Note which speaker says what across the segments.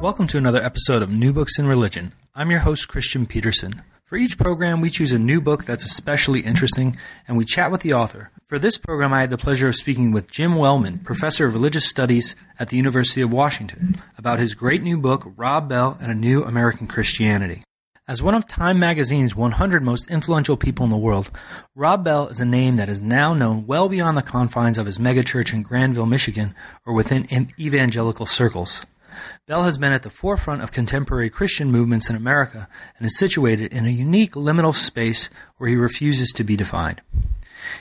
Speaker 1: Welcome to another episode of New Books in Religion. I'm your host, Kristian Petersen. For each program, we choose a new book that's especially interesting, and we chat with the author. For this program, I had the pleasure of speaking with Jim Wellman, professor of religious studies at the University of Washington, about his great new book, Rob Bell and a New American Christianity. As one of Time magazine's 100 most influential people in the world, Rob Bell is a name that is now known well beyond the confines of his megachurch in Grandville, Michigan, or within evangelical circles. Bell has been at the forefront of contemporary Christian movements in America and is situated in a unique liminal space where he refuses to be defined.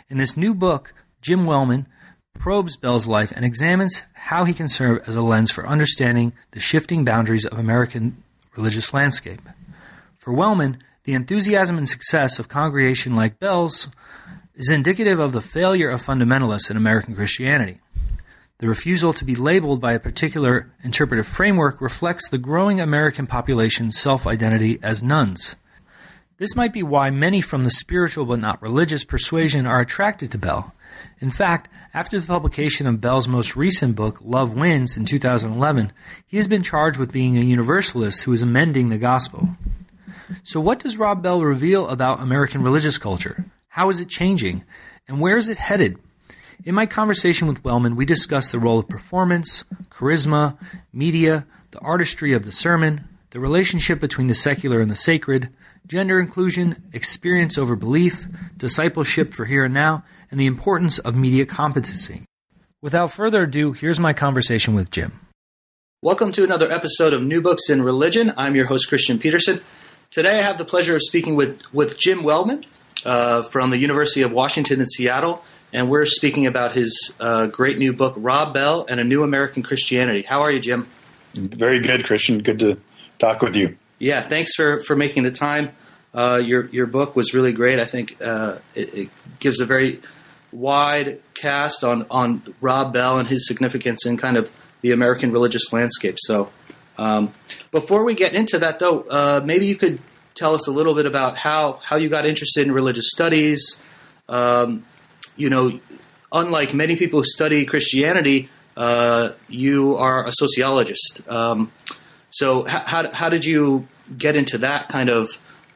Speaker 1: In this new book, Jim Wellman probes Bell's life and examines how he can serve as a lens for understanding the shifting boundaries of American religious landscape. For Wellman, the enthusiasm and success of congregation like Bell's is indicative of the failure of fundamentalists in American Christianity. The refusal to be labeled by a particular interpretive framework reflects the growing American population's self identity as nones. This might be why many from the spiritual but not religious persuasion are attracted to Bell. In fact, after the publication of Bell's most recent book, Love Wins, in 2011, he has been charged with being a universalist who is amending the gospel. So, what does Rob Bell reveal about American religious culture? How is it changing? And where is it headed? In my conversation with Wellman, we discussed the role of performance, charisma, media, the artistry of the sermon, the relationship between the secular and the sacred, gender inclusion, experience over belief, discipleship for here and now, and the importance of media competency. Without further ado, here's my conversation with Jim. Welcome to another episode of New Books in Religion. I'm your host, Kristian Petersen. Today I have the pleasure of speaking with, with Jim Wellman uh, from the University of Washington in Seattle and we're speaking about his uh, great new book, Rob Bell and a New American Christianity. How are you, Jim?
Speaker 2: Very good, Kristian. Good to talk with you.
Speaker 1: Yeah, thanks for, for making the time. Uh, your your book was really great. I think uh, it, it, gives a very wide cast on on Rob Bell and his significance in kind of the American religious landscape. So, um, before we get into that, though, uh, maybe you could tell us a little bit about how how you got interested in religious studies. Um, you know, unlike many people who study Christianity, uh, you are a sociologist. Um, so, h- how, how did you get into that kind of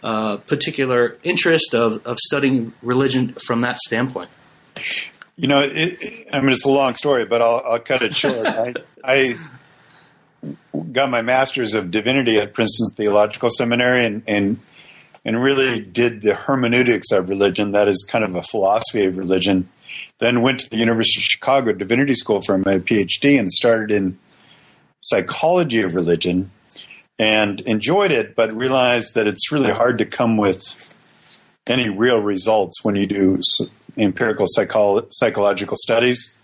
Speaker 1: uh, particular interest of, of studying religion from that standpoint?
Speaker 2: You know, it, it, I mean, it's a long story, but I'll, I'll cut it short. I, I, got my master's of divinity at Princeton Theological Seminary and, and and really did the hermeneutics of religion, that is kind of a philosophy of religion. Then went to the University of Chicago Divinity School for my PhD and started in psychology of religion and enjoyed it, but realized that it's really hard to come with any real results when you do empirical psycholo- psychological studies.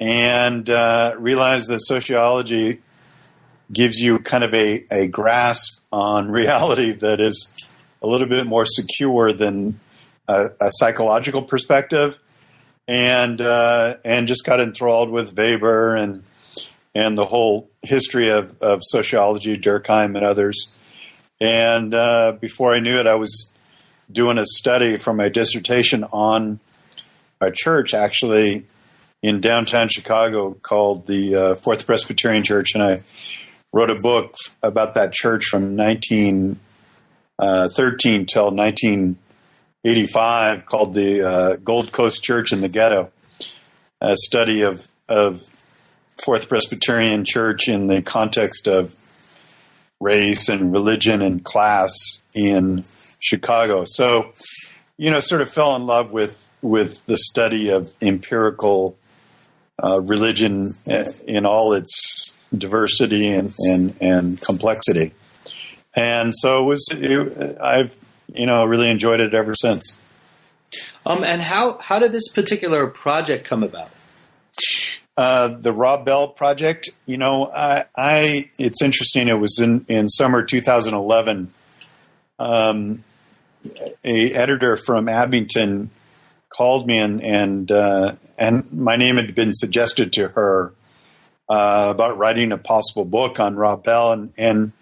Speaker 2: And uh, realized that sociology gives you kind of a, a grasp on reality that is a little bit more secure than a, a psychological perspective, and uh, and just got enthralled with Weber and and the whole history of, of sociology, Durkheim and others. And uh, before I knew it, I was doing a study for my dissertation on a church, actually in downtown Chicago, called the uh, Fourth Presbyterian Church, and I wrote a book about that church from 19 uh, 13 till 1985 called the uh, Gold Coast Church in the Ghetto, a study of, of Fourth Presbyterian Church in the context of race and religion and class in Chicago. So, you know, sort of fell in love with with the study of empirical uh, religion uh, in all its diversity and, and, and complexity and so it was. It, I've you know really enjoyed it ever since.
Speaker 1: Um, and how how did this particular project come about?
Speaker 2: Uh, the Rob Bell project, you know, I, I, it's interesting. It was in, in summer 2011. Um, a editor from Abingdon called me and and uh, and my name had been suggested to her uh, about writing a possible book on Rob Bell and and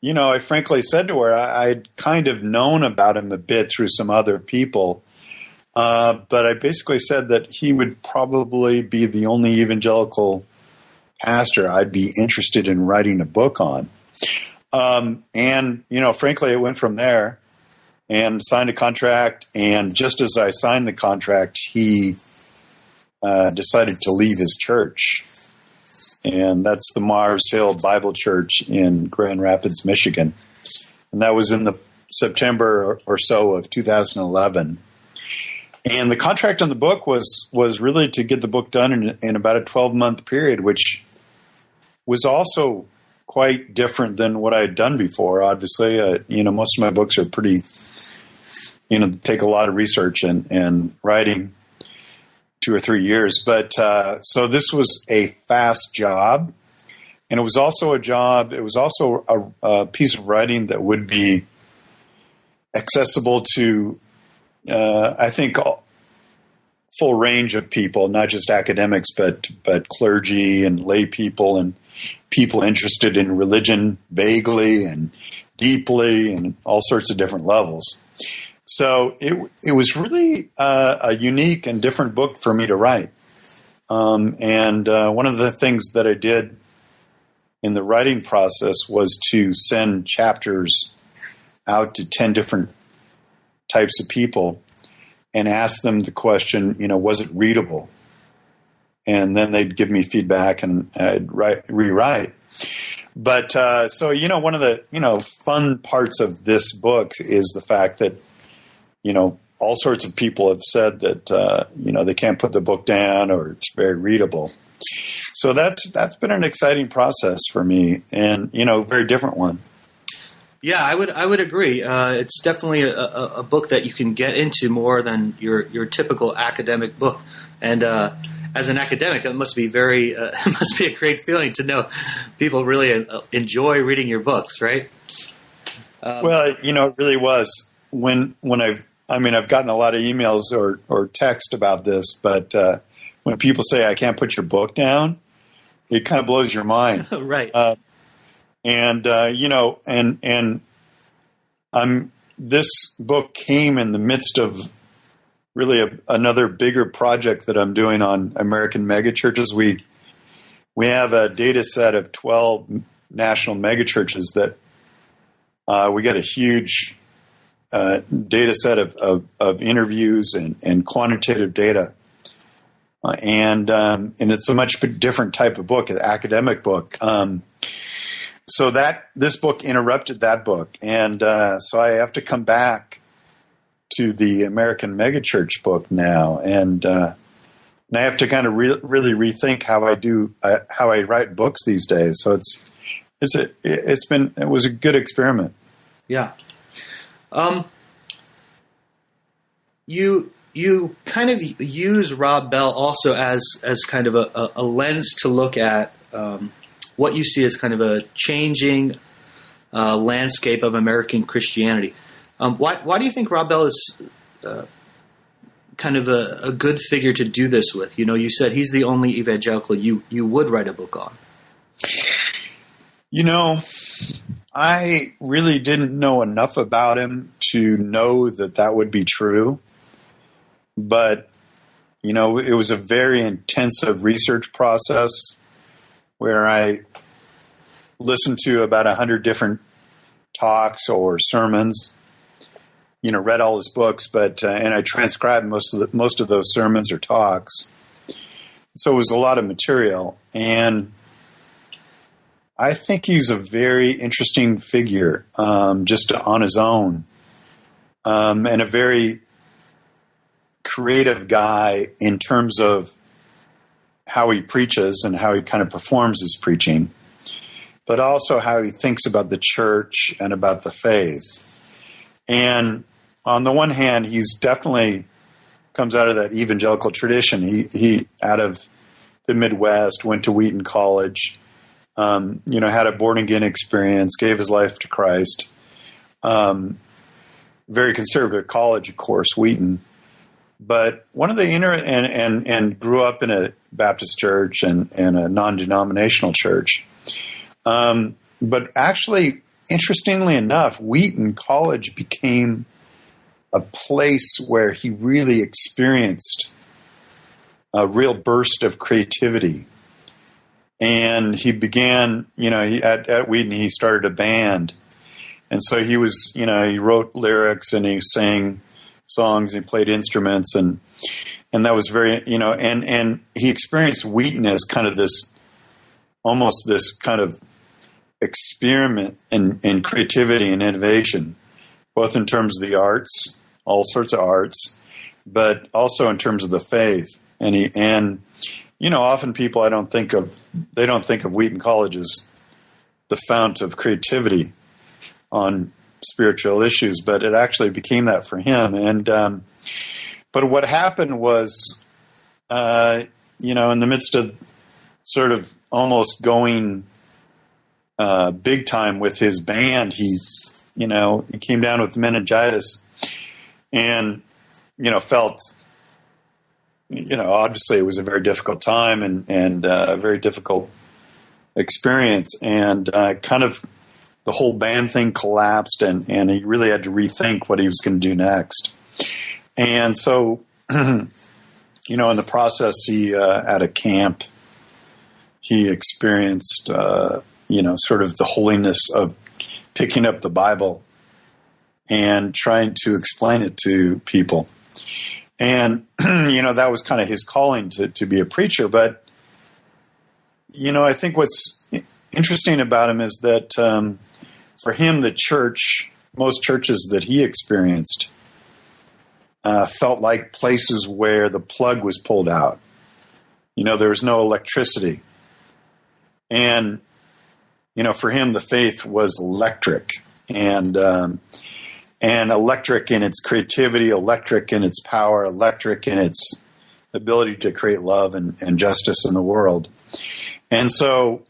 Speaker 2: you know I frankly said to her I, would kind of known about him a bit through some other people, uh, but I basically said that he would probably be the only evangelical pastor I'd be interested in writing a book on. Um, and you know, frankly, it went from there and signed a contract. And just as I signed the contract, he uh, decided to leave his church. And that's the Mars Hill Bible Church in Grand Rapids, Michigan. And that was in the September or so of 2011. And the contract on the book was was really to get the book done in, in about a 12 month period, which was also quite different than what I had done before. Obviously, uh, you know, most of my books are pretty, you know, take a lot of research and, and writing two or three years. But uh, so this was a fast job. And it was also a job, it was also a, a piece of writing that would be accessible to, uh, I think, full range of people, not just academics, but but clergy and lay people and people interested in religion vaguely and deeply and all sorts of different levels. So it it was really uh, a unique and different book for me to write. Um, and uh, one of the things that I did in the writing process was to send chapters out to 10 different types of people and ask them the question, you know, was it readable? and then they'd give me feedback and I'd write, rewrite. But uh, so you know, one of the you know fun parts of this book is the fact that you know all sorts of people have said that uh, you know they can't put the book down or it's very readable. So that's that's been an exciting process for me, and you know, very different one.
Speaker 1: Yeah, I would I would agree. Uh, it's definitely a, a, a, book that you can get into more than your your typical academic book, and uh, as an academic, it must be very uh, it must be a great feeling to know people really uh, enjoy reading your books, right?
Speaker 2: Um, well, you know, it really was when when I I mean I've gotten a lot of emails or or text about this, but uh, when people say I can't put your book down, it kind of blows your mind,
Speaker 1: right?
Speaker 2: Uh, and uh, you know, and and I'm this book came in the midst of really a, another bigger project that I'm doing on American megachurches. We we have a data set of 12 national megachurches that uh, we got a huge uh, data set of, of, of interviews and, and, quantitative data. Uh, and um, and it's a much different type of book, an academic book. Um, so that this book interrupted that book, and uh, so I have to come back to the American Megachurch book now, and uh, and I have to kind of re- really rethink how I do uh, how I write books these days. So it's it's a, it's been it was a good experiment.
Speaker 1: Yeah. Um. You you kind of use Rob Bell also as as kind of a, a lens to look at um, what you see as kind of a changing uh, landscape of American Christianity. Um, why, why do you think Rob Bell is uh, kind of a, a, good figure to do this with? You know, you said he's the only evangelical you, you would write a book on.
Speaker 2: You know, I really didn't know enough about him to know that that would be true. But, you know, it was a very intensive research process where I listened to about a hundred different talks or sermons you know read all his books, but uh, and I transcribed most of the, most of those sermons or talks. So it was a lot of material, and I think he's a very interesting figure, um, just on his own, um, and a very creative guy in terms of how he preaches and how he kind of performs his preaching, but also how he thinks about the church and about the faith. And on the one hand, he's definitely comes out of that evangelical tradition. He he out of the Midwest, went to Wheaton College, um, you know, had a born again experience, gave his life to Christ. Um, very conservative college, of course, Wheaton. But one of the inner and, and, and grew up in a Baptist church and, and a non denominational church. Um, but actually, interestingly enough, Wheaton College became a place where he really experienced a real burst of creativity. And he began, you know, he, at, at Wheaton, he started a band. And so he was, you know, he wrote lyrics and he sang songs and played instruments and and that was very, you know, and and he experienced Wheaton as kind of this, almost this kind of experiment in, in creativity and innovation, both in terms of the arts, all sorts of arts, but also in terms of the faith. And he and you know, often people I don't think of they don't think of Wheaton College as the fount of creativity on spiritual issues, but it actually became that for him. And um, but what happened was, uh, you know, in the midst of sort of almost going uh, big time with his band, he, you know, he came down with meningitis, and you know felt you know, obviously it was a very difficult time and and uh, a very difficult experience, and uh, kind of the whole band thing collapsed, and and he really had to rethink what he was going to do next, and so. you know, in the process, he uh, at a camp, he experienced, uh, you know, sort of the holiness of picking up the Bible and trying to explain it to people. And, you know, that was kind of his calling to, to be a preacher. But, you know, I think what's interesting about him is that um, for him, the church, most churches that he experienced, uh, felt like places where the plug was pulled out. You know, there was no electricity. And, you know, for him, the faith was electric. And, um, and electric in its creativity, electric in its power, electric in its ability to create love and, and justice in the world. And so,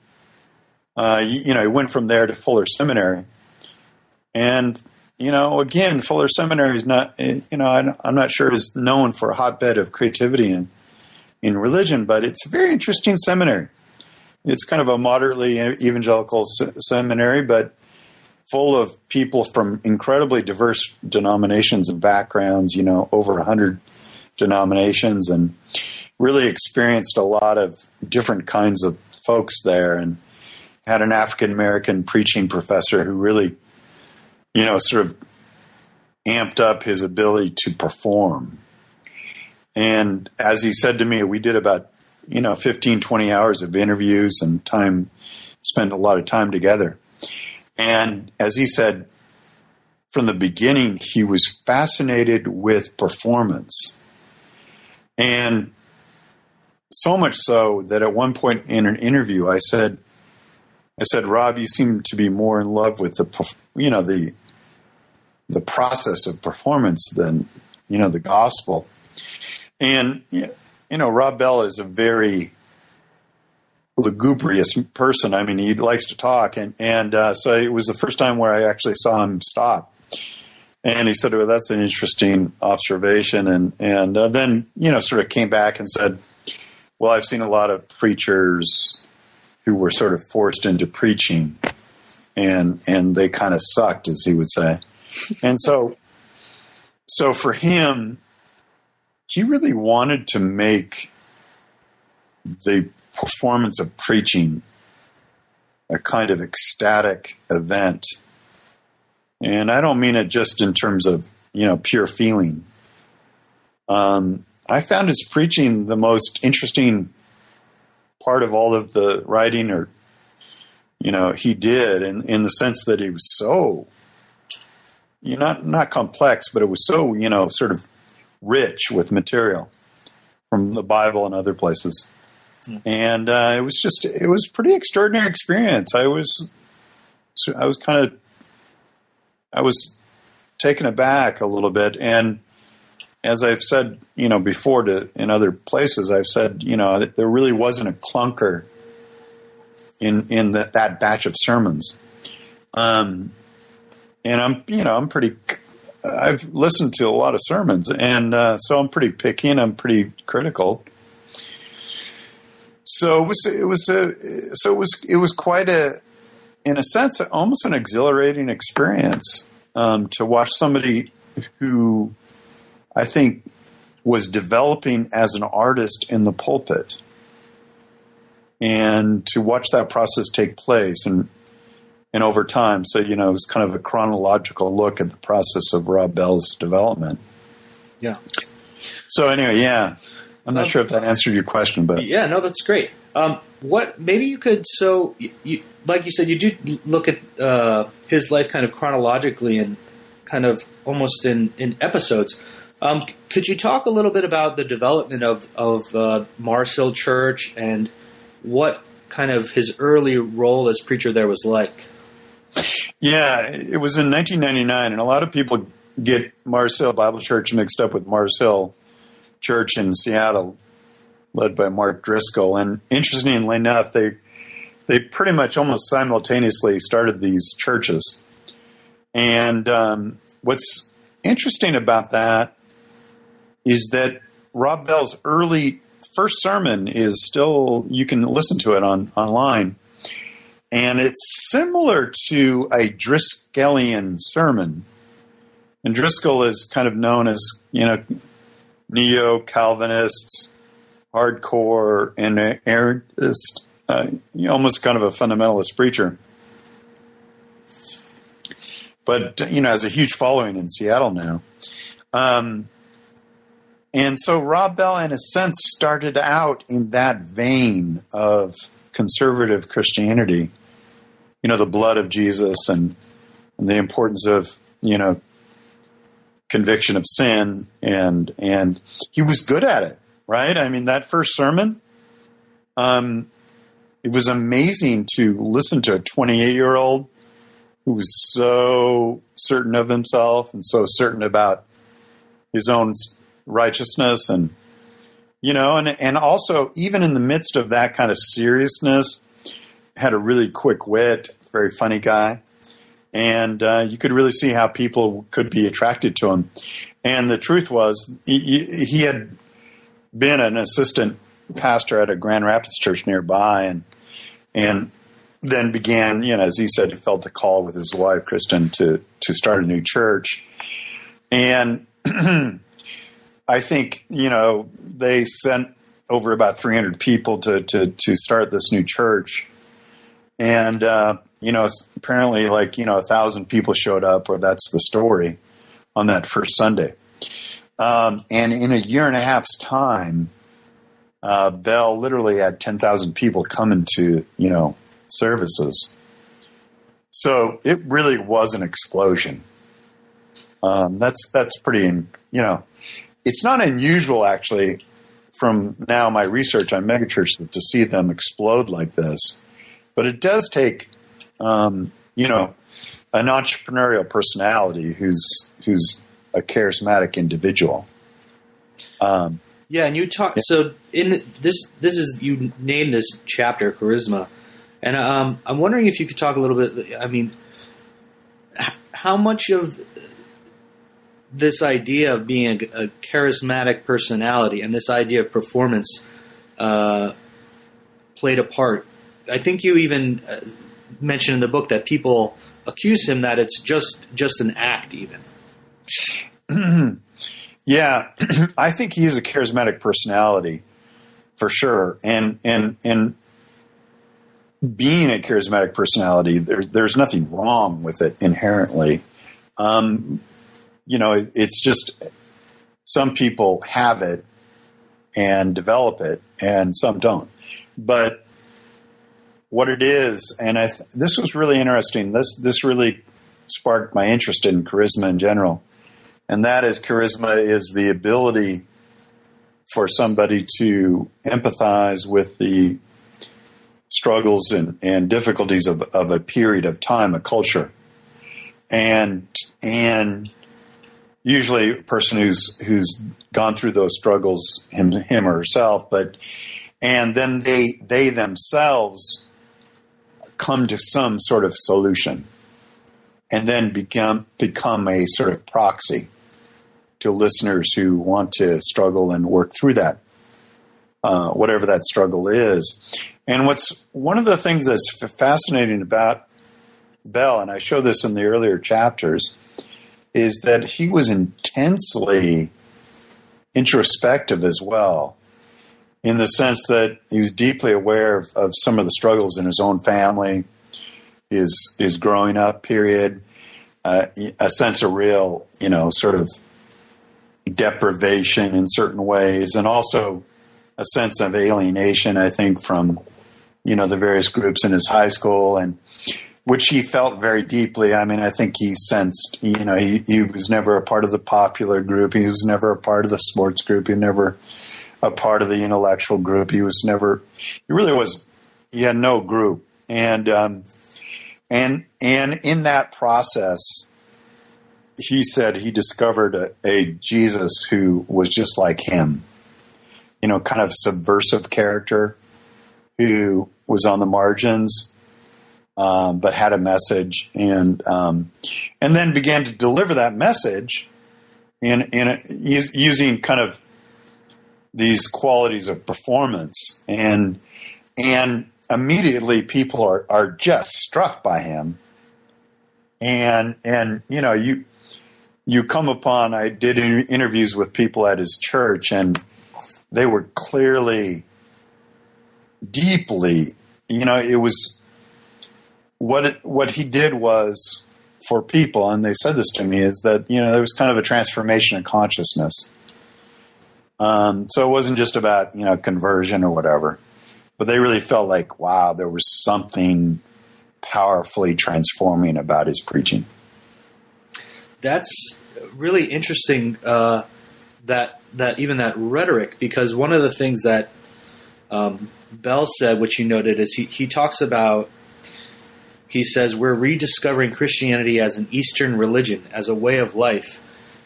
Speaker 2: uh, you, you know, he went from there to Fuller Seminary. And, you know, again, Fuller Seminary is not, you know, I'm not sure is known for a hotbed of creativity in, in religion, but it's a very interesting seminary. It's kind of a moderately evangelical seminary, but full of people from incredibly diverse denominations and backgrounds, you know, over 100 denominations, and really experienced a lot of different kinds of folks there and had an African American preaching professor who really, you know, sort of amped up his ability to perform. And as he said to me, we did about, you know, 15, 20 hours of interviews and time, spent a lot of time together. And as he said, from the beginning, he was fascinated with performance. And so much so that at one point in an interview, I said, I said, Rob, you seem to be more in love with the, you know, the, the process of performance than, you know, the gospel. And, you know, Rob Bell is a very lugubrious person. I mean, he likes to talk, and and uh, so it was the first time where I actually saw him stop. And he said, "Well, that's an interesting observation," and and uh, then you know, sort of came back and said, "Well, I've seen a lot of preachers who were sort of forced into preaching, and and they kind of sucked, as he would say." And so, so for him, he really wanted to make the performance of preaching a kind of ecstatic event. And I don't mean it just in terms of, you know, pure feeling. Um, I found his preaching the most interesting part of all of the writing or, you know, he did in, in the sense that he was so, you know, not, not complex, but it was so, you know, sort of rich with material from the Bible and other places and uh, it was just it was pretty extraordinary experience. I was I was kind of I was taken aback a little bit, and as I've said, you know, before to in other places, I've said, you know, there really wasn't a clunker in in that that batch of sermons. Um, and I'm, you know, I'm pretty. I've listened to a lot of sermons, and uh, so I'm pretty picky and I'm pretty critical. So it was, it was a, so it was, it was quite a, in a sense, almost an exhilarating experience um, to watch somebody who I think was developing as an artist in the pulpit and to watch that process take place and and over time. So you know, it was kind of a chronological look at the process of Rob Bell's development.
Speaker 1: Yeah.
Speaker 2: So anyway, yeah, I'm not
Speaker 1: Um,
Speaker 2: sure if that answered your question, but
Speaker 1: Yeah, no, that's great. Um, what maybe you could so you, you like you said you do look at uh, his life kind of chronologically and kind of almost in in episodes. Um, could you talk a little bit about the development of of uh, Mars Hill Church and what kind of his early role as preacher there was like?
Speaker 2: yeah, it was in 1999, and a lot of people get Mars Hill Bible Church mixed up with Mars Hill Church in Seattle, led by Mark Driscoll. And interestingly enough, they they pretty much almost simultaneously started these churches. And um, what's interesting about that is that Rob Bell's early first sermon is still you can listen to it on online, and it's similar to a Driscollian sermon. And Driscoll is kind of known as you know neo Calvinist, hardcore, and errantist, uh, almost kind of a fundamentalist preacher. But you know, has a huge following in Seattle now. Um, and so Rob Bell, in a sense, started out in that vein of conservative Christianity. You know, the blood of Jesus and, and the importance of, you know, conviction of sin and and he was good at it, right? I mean, that first sermon, um, it was amazing to listen to a 28 year old who was so certain of himself and so certain about his own righteousness and you know and and also even in the midst of that kind of seriousness had a really quick wit very funny guy and uh, you could really see how people could be attracted to him. And the truth was he, he had been an assistant pastor at a grand rapids church nearby and and then began you know as he said he felt a call with his wife kristen to to start a new church. And I think you know they sent over about 300 people to to to start this new church, and uh, you know apparently like you know a thousand people showed up, or that's the story on that first Sunday. Um, and in a year and a half's time, uh, Bell literally had 10,000 people coming to you know services. So it really was an explosion. Um, that's that's pretty you know it's not unusual actually from now my research on megachurches to see them explode like this but it does take um, you know an entrepreneurial personality who's who's a charismatic individual um,
Speaker 1: Yeah, and you talk. So in this, this is you name this chapter charisma, and um, I'm wondering if you could talk a little bit. I mean, how much of this idea of being a, a charismatic personality and this idea of performance uh, played a part? I think you even uh, mentioned in the book that people accuse him that it's just just an act, even.
Speaker 2: yeah i think he's a charismatic personality for sure. And and and being a charismatic personality there's there's nothing wrong with it inherently. Um, you know it, it's just some people have it and develop it and some don't. But what it is. And i th- this was really interesting. This this really sparked my interest in charisma in general. And that is charisma is the ability for somebody to empathize with the struggles and, and difficulties of, of a period of time, a culture. And and usually a person who's who's gone through those struggles him him or herself but and then they they themselves come to some sort of solution and then become become a sort of proxy to listeners who want to struggle and work through that uh, whatever that struggle is. And what's one of the things that's fascinating about bell and i show this in the earlier chapters is that he was intensely introspective as well, in the sense that he was deeply aware of, of some of the struggles in his own family, his his growing up period, uh, a sense of real, you know, sort of deprivation in certain ways, and also a sense of alienation. I think from you know the various groups in his high school and which he felt very deeply. I mean, I think he sensed, you know, he, he was never a part of the popular group. He was never a part of the sports group. He never a part of the intellectual group. He was never, he really was, he had no group. And, um, and, and in that process, he said he discovered a, a Jesus who was just like him, you know, kind of subversive character who was on the margins um, but had a message and um, and then began to deliver that message in in a, using kind of these qualities of performance and and immediately people are are just struck by him and and you know you you come upon I did interviews with people at his church and they were clearly deeply you know it was what it, what he did was for people, and they said this to me, is that you know there was kind of a transformation of consciousness. Um, so it wasn't just about you know conversion or whatever, but they really felt like wow, there was something powerfully transforming about his preaching.
Speaker 1: That's really interesting. Uh, that that even that rhetoric, because one of the things that um, Bell said, which you noted, is he he talks about he says, We're rediscovering Christianity as an Eastern religion, as a way of life.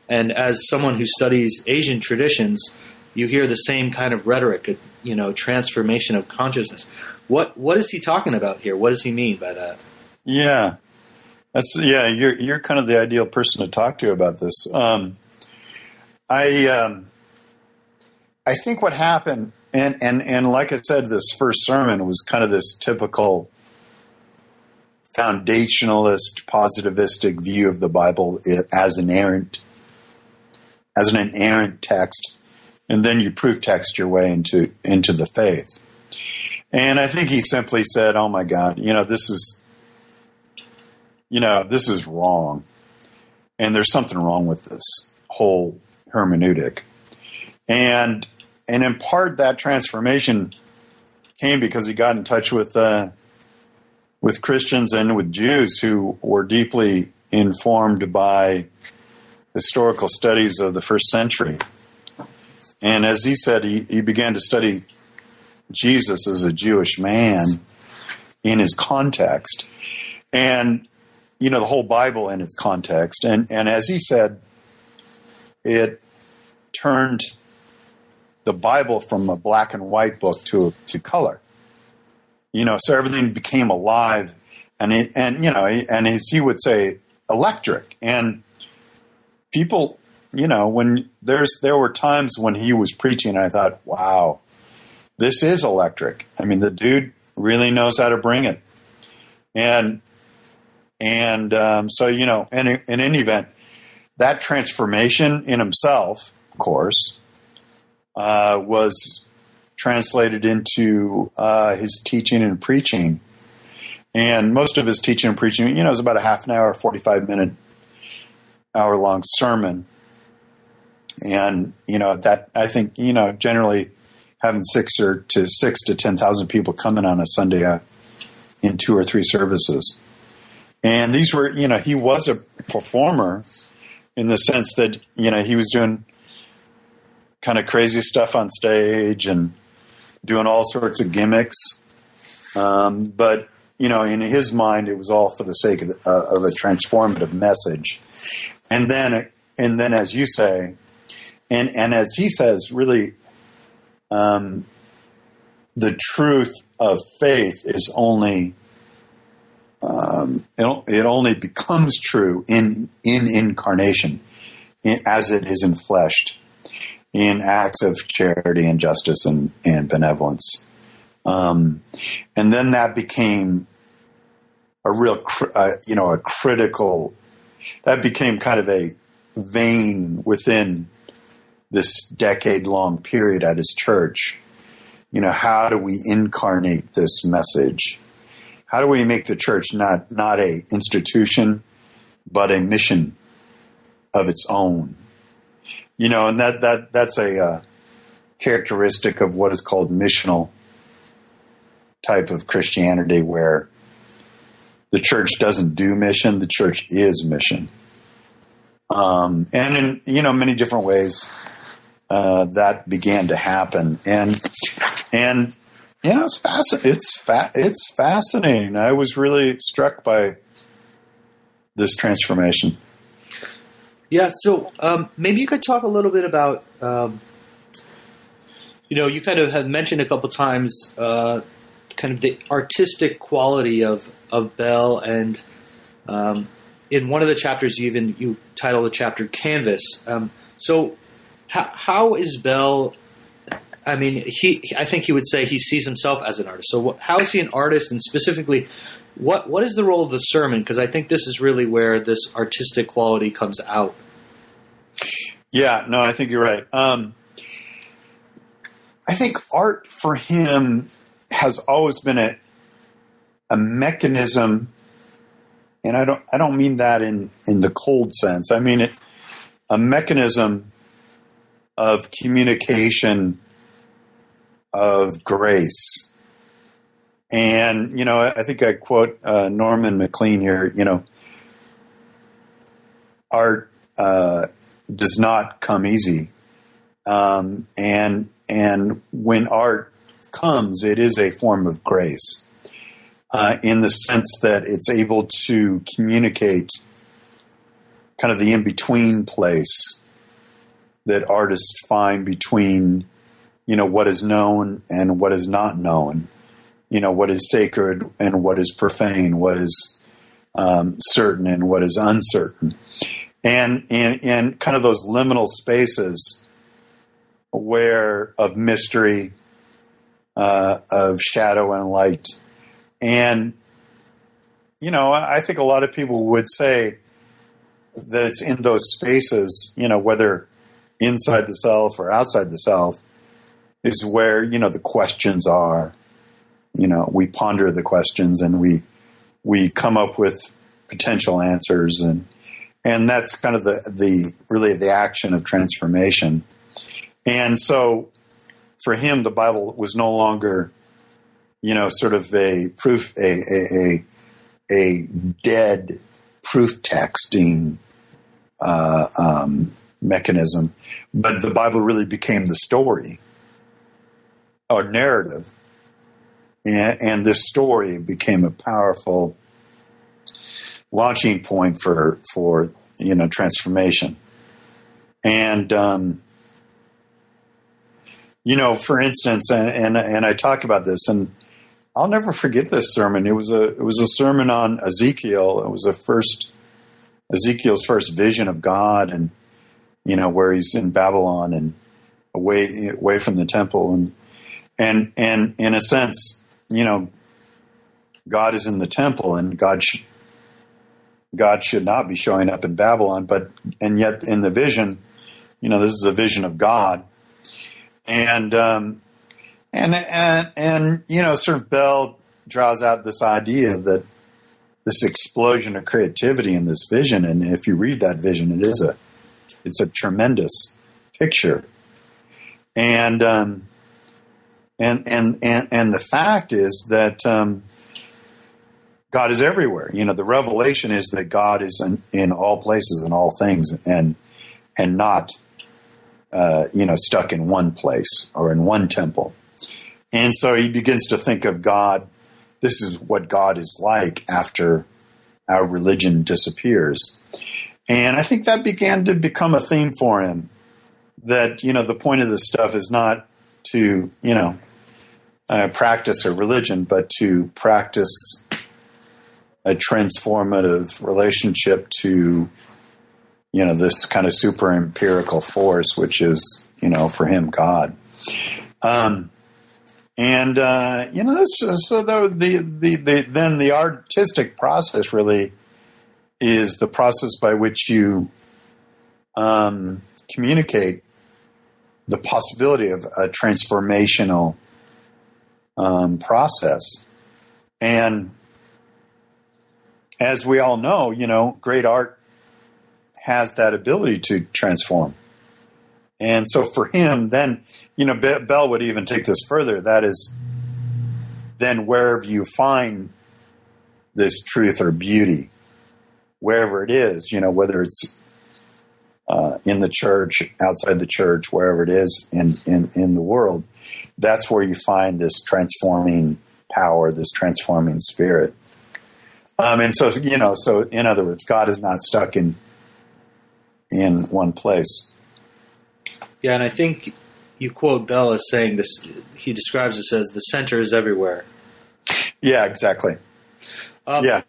Speaker 1: And as someone who studies Asian traditions, you hear the same kind of rhetoric, you know, transformation of consciousness. What what is he talking about here? What does he mean by that?
Speaker 2: Yeah, that's yeah. You're you're kind of the ideal person to talk to about this. Um, I um, I think what happened, and and and like I said, this first sermon was kind of this typical foundationalist, positivistic view of the Bible as an errant, as an inerrant text, and then you proof text your way into into the faith. And I think he simply said, "Oh my God, you know this is, you know this is wrong, and there's something wrong with this whole hermeneutic." And and in part that transformation came because he got in touch with uh, with Christians and with Jews who were deeply informed by historical studies of the first century. And as he said, he, he began to study Jesus as a Jewish man in his context. And, you know, the whole Bible in its context. And, and as he said, it turned the Bible from a black and white book to, to color you know, so everything became alive, and he, and you know, and as he would say, electric. And people, you know, when there's there were times when he was preaching, I thought, wow, this is electric. I mean, the dude really knows how to bring it, and and um, so you know, in, in any event, that transformation in himself, of course, uh, was translated into uh, his teaching and preaching. And most of his teaching and preaching, you know, is about a half an hour, 45 minute, hour long sermon. And, you know, that I think, you know, generally having six or to six to 10,000 people coming on a Sunday uh, in two or three services. And these were, you know, he was a performer in the sense that, you know, he was doing kind of crazy stuff on stage and doing all sorts of gimmicks. Um, but you know, in his mind, it was all for the sake of, the, uh, of a transformative message. And then, and then as you say, and and as he says, really, um, the truth of faith is only um, it, it only becomes true in in incarnation, in, as it is enfleshed in acts of charity and justice and, and benevolence. Um, and then that became a real, uh, you know, a critical. That became kind of a vein within this decade long period at his church. You know, how do we incarnate this message? How do we make the church not, not a institution, but a mission of its own? You know, and that, that, that's a uh, characteristic of what is called missional type of Christianity where the church doesn't do mission, the church is mission. Um, and in, you know, many different ways, uh, that began to happen. And, and, you know, it's fascinating. It's fa- it's fascinating. I was really struck by this transformation.
Speaker 1: Yeah. So um, maybe you could talk a little bit about, um, you know, you kind of have mentioned a couple times, uh, kind of the artistic quality of of Bell, and um, in one of the chapters, you even you title the chapter "Canvas." Um, so, how, how is Bell? I mean, he. I think he would say he sees himself as an artist. So, how is he an artist, and specifically, what what is the role of the sermon? Because I think this is really where this artistic quality comes out.
Speaker 2: Yeah, no, I think you're right. Um, I think art for him has always been a a mechanism, and I don't I don't mean that in in the cold sense. I mean it a mechanism of communication of grace. And you know, I think I quote uh, Norman Maclean here. You know, art uh, does not come easy, um, and and when art comes, it is a form of grace uh, in the sense that it's able to communicate kind of the in between place that artists find between you know what is known and what is not known. You know what is sacred and what is profane what is um, certain and what is uncertain. And and and kind of those liminal spaces where of mystery uh, of shadow and light and, you know, I think a lot of people would say that it's in those spaces, you know, whether inside the self or outside the self, is where, you know, the questions are. You know, we ponder the questions and we we come up with potential answers and and that's kind of the the really the action of transformation. And so for him the Bible was no longer you know, sort of a proof, a, a, a, a dead proof texting uh, um, mechanism, but the Bible really became the story or narrative, and, and this story became a powerful launching point for for you know transformation, and um, you know, for instance, and, and and I talk about this, and I'll never forget this sermon. It was a it was a sermon on Ezekiel. It was the first Ezekiel's first vision of God, and you know where he's in Babylon and away away from the temple, and and and in a sense, you know, God is in the temple, and God sh- God should not be showing up in Babylon, but and yet in the vision, you know, this is a vision of God, and um, and and and you know, sort of Bell draws out this idea that this explosion of creativity in this vision, and if you read that vision, it is a it's a tremendous picture, and um, and and and and the fact is that. Um, God is everywhere. You know, the revelation is that God is in, in all places and all things, and and not, uh, you know, stuck in one place or in one temple. And so he begins to think of God. This is what God is like after our religion disappears. And I think that began to become a theme for him. That you know, the point of this stuff is not to you know uh, practice a religion, but to practice a transformative relationship to you know this kind of super empirical force, which is you know for him God. Um, and uh, you know, so, so the, the, the the then the artistic process really is the process by which you um, communicate the possibility of a transformational um, process. And as we all know, you know, great art has that ability to transform. And so for him, then, you know, Bell would even take this further. That is, then wherever you find this truth or beauty, wherever it is, you know, whether it's uh, in the church, outside the church, wherever it is in, in, in the world, that's where you find this transforming power, this transforming spirit. Um, and so, you know, so in other words, God is not stuck in in one place.
Speaker 1: Yeah, and I think you quote Bell as saying this. He describes this as the center is everywhere.
Speaker 2: Yeah, exactly. Um, yeah.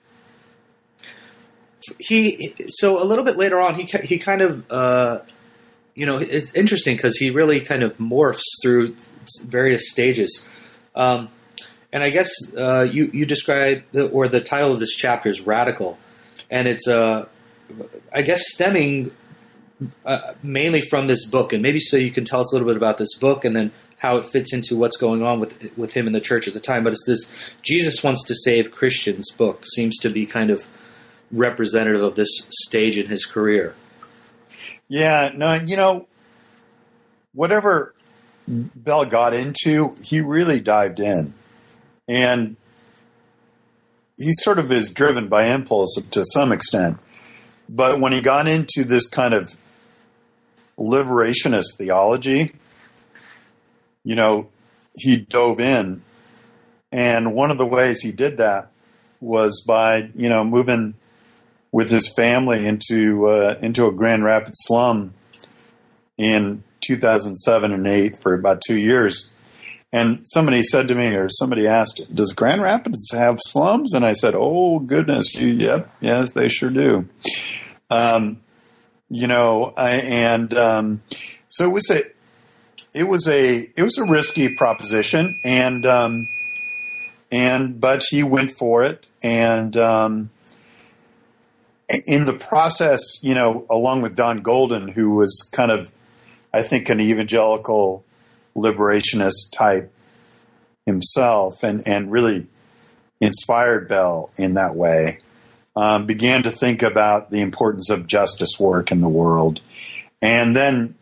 Speaker 1: He so a little bit later on, he he kind of uh, you know it's interesting because he really kind of morphs through various stages. Um, and I guess uh, you you describe the, or the title of this chapter is radical, and it's uh, I guess stemming uh, mainly from this book, and maybe so you can tell us a little bit about this book, and then how it fits into what's going on with with him in the church at the time. But it's this Jesus wants to save Christians book seems to be kind of representative of this stage in his career.
Speaker 2: Yeah, no, you know, whatever Bell got into, he really dived in, and he sort of is driven by impulse to some extent. But when he got into this kind of liberationist theology, you know, he dove in. And one of the ways he did that was by, you know, moving with his family into uh, into a Grand Rapids slum in 2007 and 8 for about 2 years. And somebody said to me, or somebody asked, "Does Grand Rapids have slums?" And I said, "Oh goodness, you, yep, yes, they sure do." Um, you know, and um, so it was a it was a it was a risky proposition, and um, and but he went for it, and um, in the process, you know, along with Don Golden, who was kind of, I think, an evangelical liberationist type himself, and and really inspired Bell in that way um, began to think about the importance of justice work in the world. And then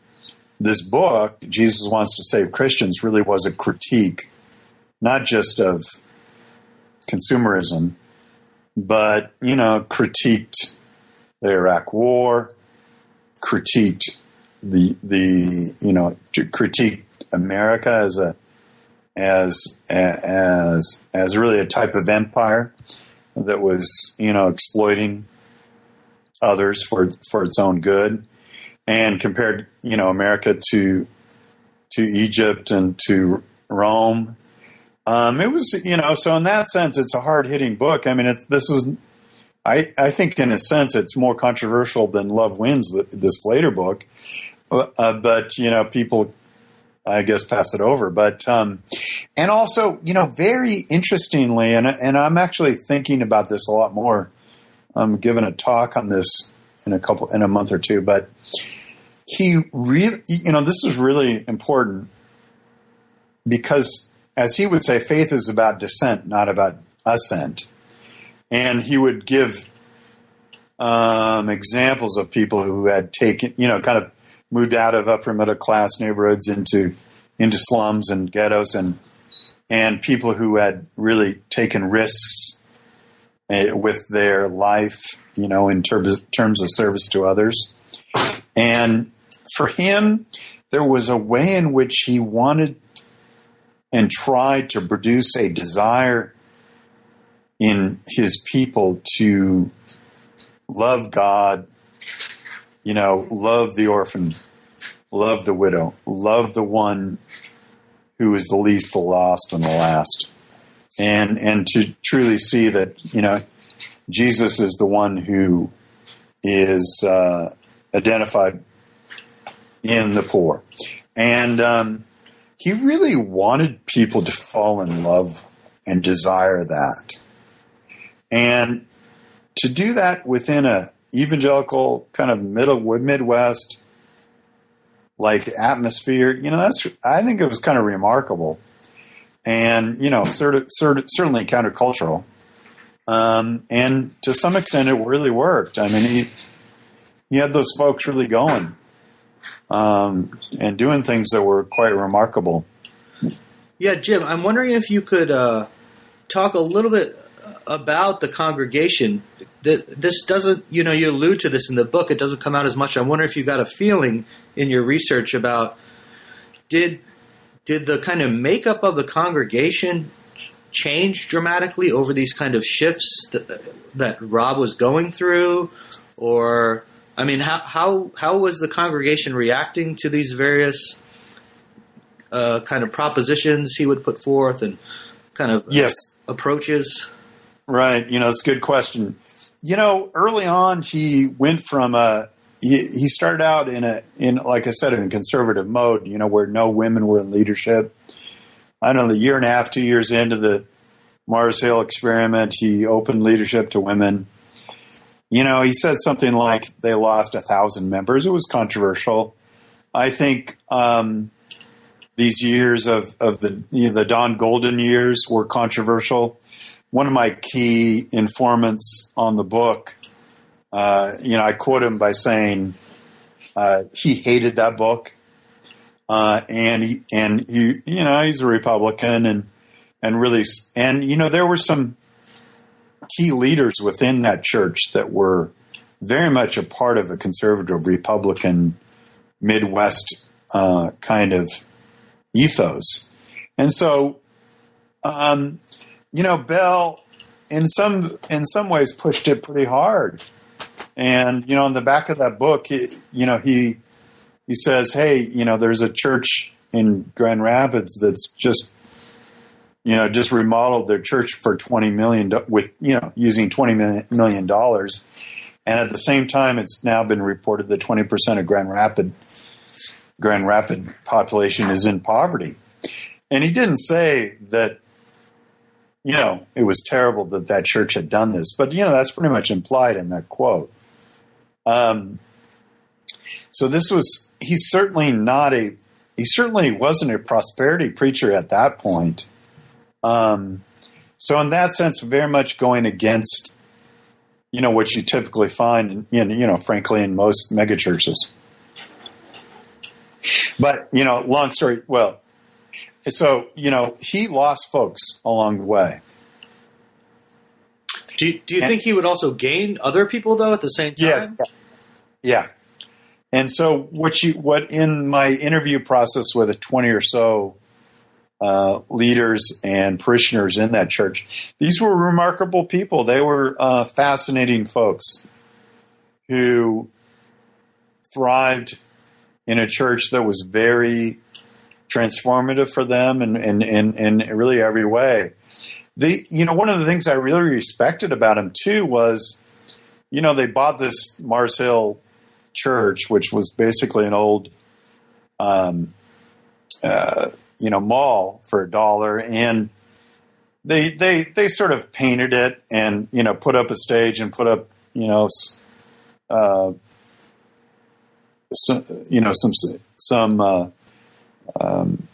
Speaker 2: this book, Jesus Wants to Save Christians, really was a critique, not just of consumerism, but, you know, critiqued the Iraq War, critiqued the, the you know, critiqued America as a, as, as, as really a type of empire that was, you know, exploiting others for for its own good, and compared, you know, America to to Egypt and to Rome. Um, it was, you know, so in that sense, it's a hard hitting book. I mean, this is, I, I think in a sense, it's more controversial than Love Wins, this later book. Uh, but, you know, people I guess pass it over. But um, and also, you know, very interestingly, and and I'm actually thinking about this a lot more. I'm giving a talk on this in a couple in a month or two, but he really, you know, this is really important because, as he would say, faith is about descent, not about ascent. And he would give um, examples of people who had taken, you know, kind of moved out of upper middle class neighborhoods into into slums and ghettos and and people who had really taken risks uh, with their life, you know, in terms terms of service to others. And for him, there was a way in which he wanted and tried to produce a desire in his people to love God you know, love the orphan, love the widow, love the one who is the least, the lost, and the last, and and to truly see that you know Jesus is the one who is uh, identified in the poor, and um, he really wanted people to fall in love and desire that, and to do that within a evangelical kind of middle Midwest like atmosphere, you know, that's I think it was kind of remarkable, and you know, cert, cert, certainly countercultural, um, and to some extent, it really worked. I mean, he he had those folks really going um, and doing things that were quite remarkable.
Speaker 1: Yeah, Jim, I'm wondering if you could uh, talk a little bit about the congregation. This doesn't, you know, you allude to this in the book. It doesn't come out as much. I wonder if you got a feeling in your research about did did the kind of makeup of the congregation change dramatically over these kind of shifts that, that Rob was going through, or I mean, how how how was the congregation reacting to these various uh, kind of propositions he would put forth and kind of
Speaker 2: yes
Speaker 1: approaches?
Speaker 2: Right. You know, it's a good question. You know, early on, he went from a he, he started out in a in like I said in a conservative mode. You know, where no women were in leadership. I don't know. The year and a half, two years into the Mars Hill experiment, he opened leadership to women. You know, he said something like they lost a thousand members. It was controversial. I think um, these years of of the you know, the Don Golden years were controversial one of my key informants on the book, uh, you know, I quote him by saying uh, he hated that book, uh, and he, and he, you know, he's a Republican, and and really, and you know, there were some key leaders within that church that were very much a part of a conservative Republican Midwest uh, kind of ethos, and so. Um, you know, Bell in some in some ways pushed it pretty hard. And you know, in the back of that book, he, you know, he he says, "Hey, you know, there's a church in Grand Rapids that's just you know just remodeled their church for 20 million with you know using 20 million dollars and at the same time it's now been reported that 20% of grand rapid grand rapid population is in poverty and he didn't say that you know, it was terrible that that church had done this. But, you know, that's pretty much implied in that quote. Um, so this was, he's certainly not a, he certainly wasn't a prosperity preacher at that point. Um, so in that sense, very much going against, you know, what you typically find, in, you know, frankly, in most megachurches. But, you know, long story, well, so you know he lost folks along the way.
Speaker 1: Do you, do you and, think he would also gain other people though at the same
Speaker 2: time? Yeah, yeah. And so what you what in my interview process with a twenty or so uh, leaders and parishioners in that church, these were remarkable people. They were uh, fascinating folks who thrived in a church that was very transformative for them in, in, in, in really every way. The, you know, one of the things I really respected about him too was, you know, they bought this Mars Hill church, which was basically an old, um, uh, you know, mall for a dollar, and they they they sort of painted it and you know put up a stage and put up you know, uh, some you know some some uh, um,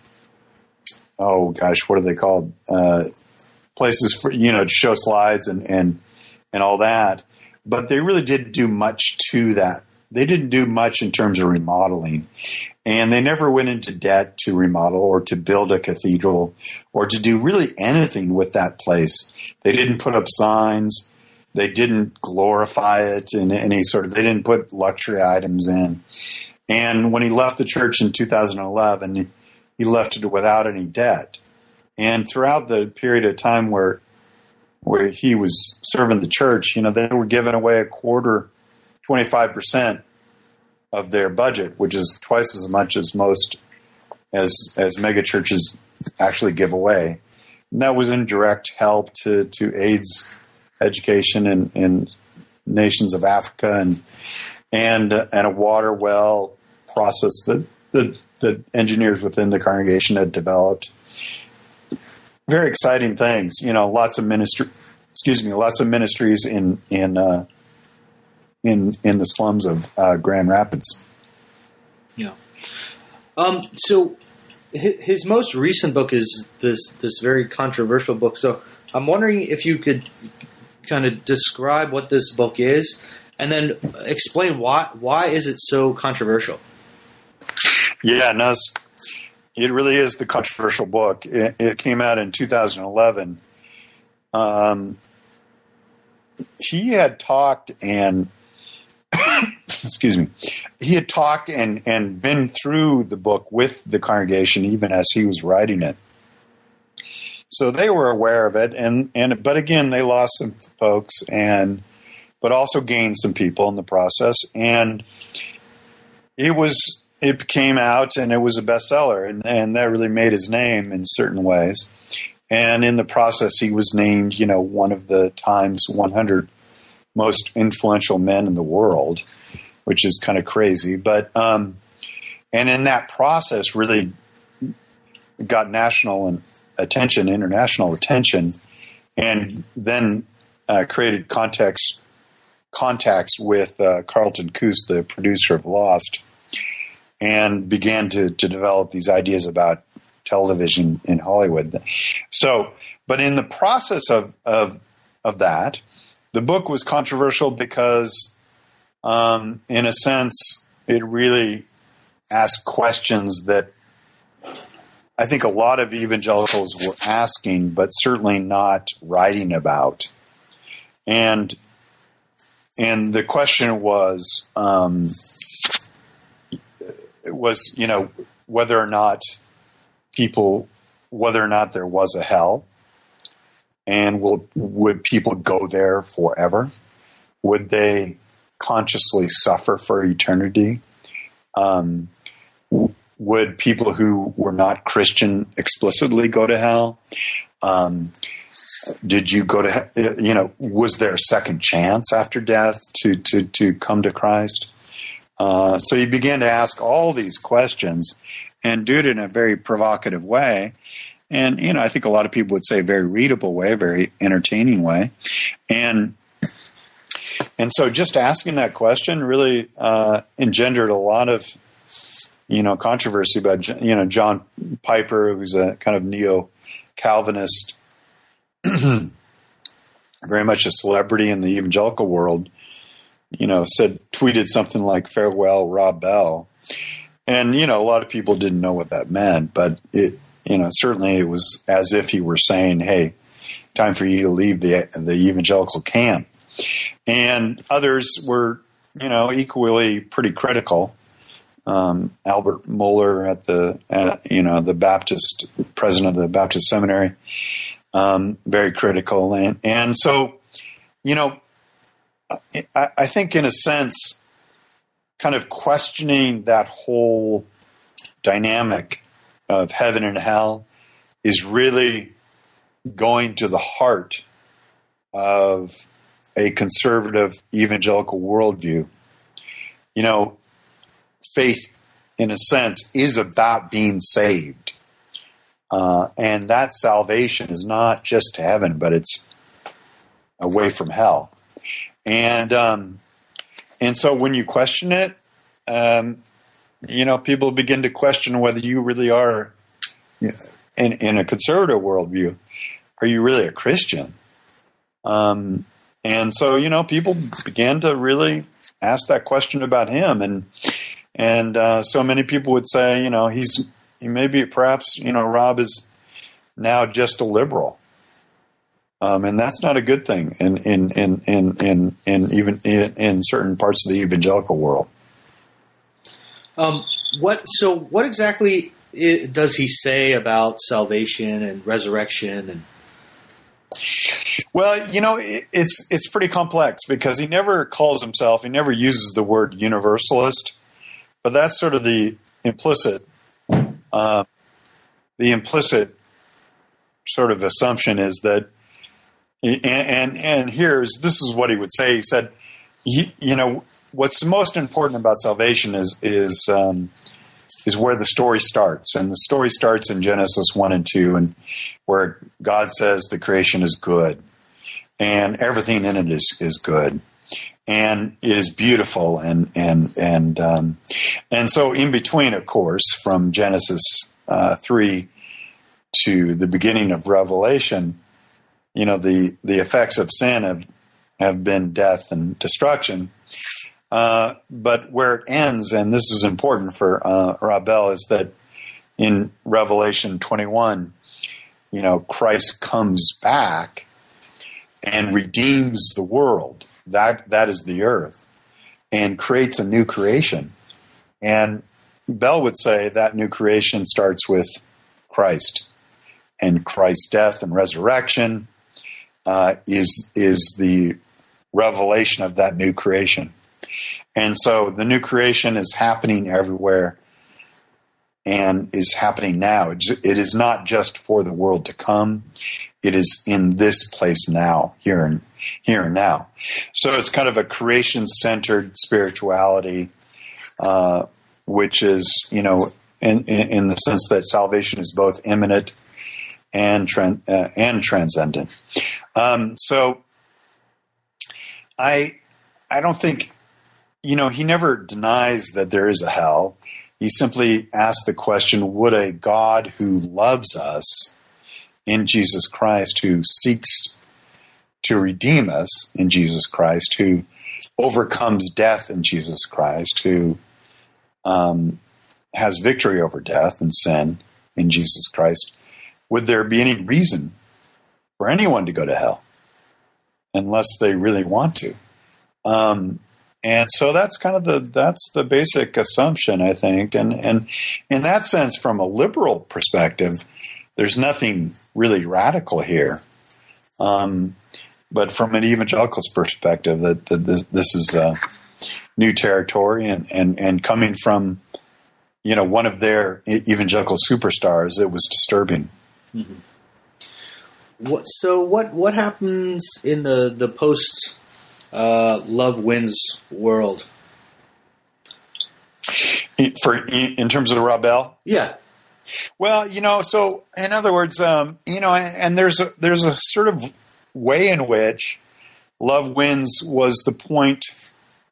Speaker 2: oh gosh, what are they called? Uh, places for you know to show slides and and and all that. But they really didn't do much to that. They didn't do much in terms of remodeling, and they never went into debt to remodel or to build a cathedral or to do really anything with that place. They didn't put up signs. They didn't glorify it in any sort of. They didn't put luxury items in. And when he left the church in 2011, he left it without any debt. And throughout the period of time where where he was serving the church, you know, they were giving away a quarter, 25% of their budget, which is twice as much as most as as mega churches actually give away. And that was in direct help to to AIDS education in, in nations of Africa and and and a water well process that the the engineers within the congregation had developed. Very exciting things, you know. Lots of ministry, excuse me, lots of ministries in in uh, in in the slums of uh, Grand Rapids.
Speaker 1: Yeah. Um. So his most recent book is this this very controversial book. So I'm wondering if you could kind of describe what this book is, and then explain why why is it so controversial.
Speaker 2: Yeah, no, it really is the controversial book. It, it came out in 2011. Um, he had talked and excuse me, he had talked and, and been through the book with the congregation even as he was writing it. So they were aware of it, and, and but again, they lost some folks, and but also gained some people in the process, and it was it came out and it was a bestseller, and, and that really made his name in certain ways. And in the process, he was named, you know, one of the Times 100 most influential men in the world, which is kind of crazy. But um, and in that process, really got national and attention, international attention, and then uh, created context contacts with uh, Carlton Cuse, the producer of Lost, and began to to develop these ideas about television in Hollywood. So, but in the process of of of that, the book was controversial because, um, in a sense, it really asked questions that I think a lot of evangelicals were asking, but certainly not writing about. And and the question was um, was you know whether or not people whether or not there was a hell and will would people go there forever? Would they consciously suffer for eternity? Um, would people who were not Christian explicitly go to hell? Um, did you go to you know was there a second chance after death to to to come to Christ? Uh, so he began to ask all these questions and do it in a very provocative way and you know I think a lot of people would say very readable way, very entertaining way, and and so just asking that question really uh, engendered a lot of you know controversy about you know John Piper, who's a kind of neo Calvinist, very much a celebrity in the evangelical world. You know, said tweeted something like "Farewell, Rob Bell," and you know a lot of people didn't know what that meant, but it you know, certainly it was as if he were saying, "Hey, time for you to leave the the evangelical camp." And others were, you know, equally pretty critical. Um, Albert Mohler at the, at, you know, the Baptist president of the Baptist Seminary, um, very critical, and and so, you know, I, think in a sense, kind of questioning that whole dynamic of heaven and hell is really going to the heart of a conservative evangelical worldview. You know, faith, in a sense, is about being saved. Uh, and that salvation is not just to heaven, but it's away from hell. And um, and so when you question it, um, you know, people begin to question whether you really are, in, in a conservative worldview, are you really a Christian? Um, and so, you know, people began to really ask that question about him, and and uh, so many people would say, you know, he's he maybe perhaps you know Rob is now just a liberal. Um, and that's not a good thing in in in in in, in even in, in certain parts of the evangelical world.
Speaker 1: Um, what? So, what exactly does he say about salvation and resurrection and?
Speaker 2: Well, you know, it, it's it's pretty complex because he never calls himself. He never uses the word universalist. but that's sort of the implicit, uh, the implicit sort of assumption is that, and and, and here's this is what he would say. He said, he, you know, what's most important about salvation is is um, is where the story starts, and the story starts in Genesis one and two, and where God says the creation is good, and everything in it is is good, and it is beautiful, and and and um, and so in between, of course, from Genesis uh, three to the beginning of Revelation, you know the the effects of sin have have been death and destruction. Uh, but where it ends, and this is important for uh, Rob Bell, is that in Revelation 21, you know, Christ comes back and redeems the world. That that is the earth, and creates a new creation. And Bell would say that new creation starts with Christ, and Christ's death and resurrection uh, is is the revelation of that new creation. And so the new creation is happening everywhere and is happening now. It is not just for the world to come. It is in this place now, here and here and now. So it's kind of a creation centered spirituality, uh, which is, you know, in, in, in, the sense that salvation is both imminent and uh, and transcendent. Um, so I I don't think you know, he never denies that there is a hell. He simply asks the question Would a God who loves us in Jesus Christ, who seeks to redeem us in Jesus Christ, who overcomes death in Jesus Christ, who um, has victory over death and sin in Jesus Christ, would there be any reason for anyone to go to hell unless they really want to? Um, and so that's kind of the that's the basic assumption, I think. And and in that sense, from a liberal perspective, there's nothing really radical here. Um, but from an evangelical's perspective, that, that this, this, is a new territory, and, and and coming from you know one of their evangelical superstars, it was disturbing. Mm-hmm.
Speaker 3: What so what what happens in the the post uh, Love Wins World?
Speaker 2: For in terms of the Rob Bell,
Speaker 3: yeah.
Speaker 2: Well, you know, so in other words, um, you know, and there's a there's a sort of way in which Love Wins was the point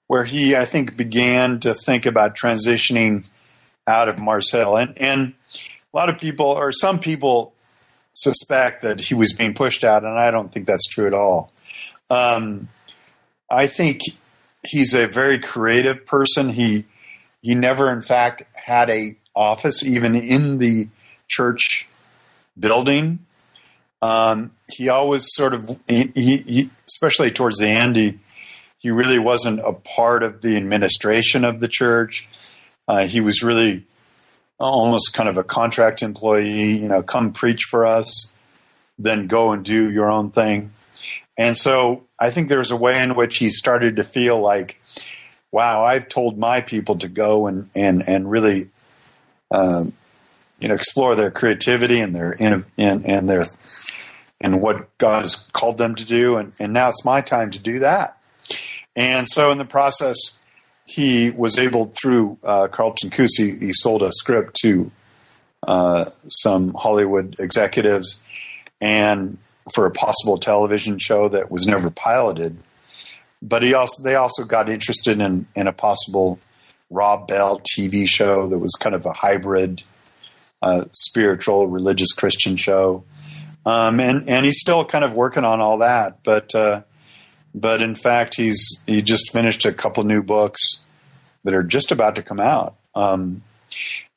Speaker 2: where he, I think, began to think about transitioning out of Mars Hill, and and a lot of people or some people suspect that he was being pushed out, and I don't think that's true at all. Um, I think he's a very creative person. He he never, in fact, had a office even in the church building. Um, he always sort of, he, he, especially towards the end, he, he really wasn't a part of the administration of the church. Uh, he was really almost kind of a contract employee, you know, come preach for us, then go and do your own thing. And so I think there's a way in which he started to feel like, wow, I've told my people to go and and and really, um, you know, explore their creativity and their in, and their and what God has called them to do, and and now it's my time to do that. And so in the process, he was able through uh, Carlton Cuse, he sold a script to uh, some Hollywood executives, and for a possible television show that was never piloted. But he also they also got interested in in a possible Rob Bell TV show that was kind of a hybrid uh, spiritual religious Christian show. Um, and and he's still kind of working on all that, but uh, but in fact he's he just finished a couple new books that are just about to come out, um,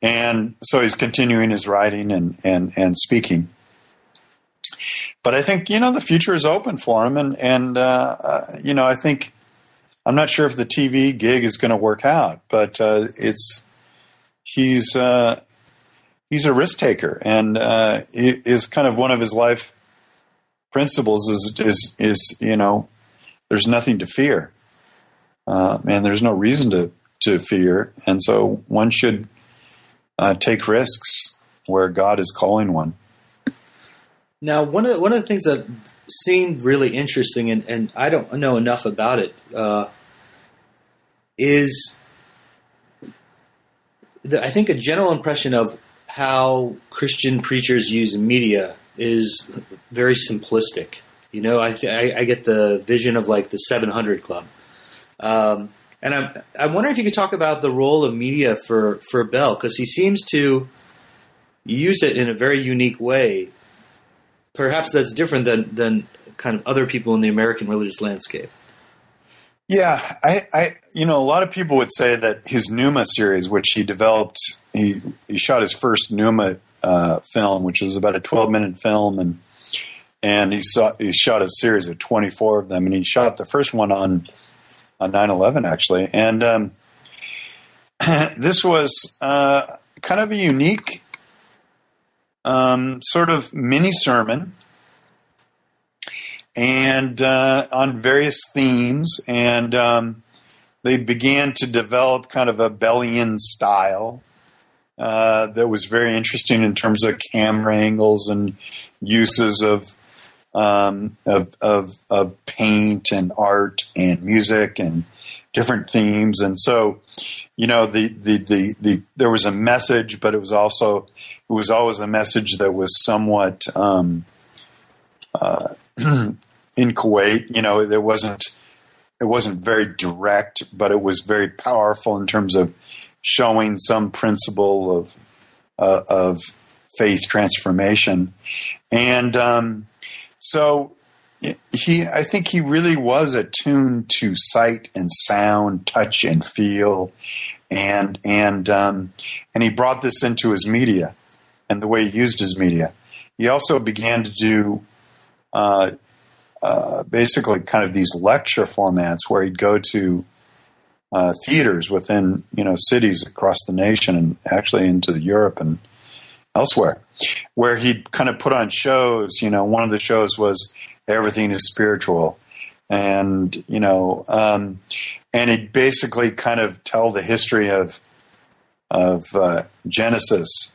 Speaker 2: and so he's continuing his writing and and and speaking. But I think you know the future is open for him, and and uh, uh, you know I think I'm not sure if the TV gig is going to work out, but uh, it's he's uh, he's a risk taker, and uh, is kind of one of his life principles is is is you know there's nothing to fear, uh, and there's no reason to to fear, and so one should uh, take risks where God is calling one.
Speaker 1: Now, one of the, one of the things that seemed really interesting, and, and I don't know enough about it, uh, is I think a general impression of how Christian preachers use media is very simplistic. You know, I, I, I get the vision of like the 700 Club. Um, and I'm, I'm wondering if you could talk about the role of media for, for Bell, because he seems to use it in a very unique way. Perhaps that's different than, than kind of other people in the American religious landscape.
Speaker 2: Yeah, I, I, you know, a lot of people would say that his Nooma series, which he developed, he he shot his first Nooma uh, film, which was about a twelve minute film, and and he saw he shot a series of twenty four of them, and he shot the first one on on 9-11, actually, and um, this was uh, kind of a unique um, sort of mini sermon. And uh, on various themes, and um, they began to develop kind of a Bellian style uh, that was very interesting in terms of camera angles and uses of um, of, of, of paint and art and music and different themes. And so, you know, the, the, the, the, there was a message, but it was also, it was always a message that was somewhat, um, uh, in Kuwait, you know, there wasn't, it wasn't very direct, but it was very powerful in terms of showing some principle of, uh, of faith transformation. And, um, so he, I think he really was attuned to sight and sound, touch and feel, and and um, and he brought this into his media and the way he used his media. He also began to do uh, uh, basically kind of these lecture formats where he'd go to uh, theaters within you know cities across the nation and actually into Europe and elsewhere, where he'd kind of put on shows. You know, one of the shows was Everything is Spiritual. And, you know, um, and he'd basically kind of tell the history of, of uh, Genesis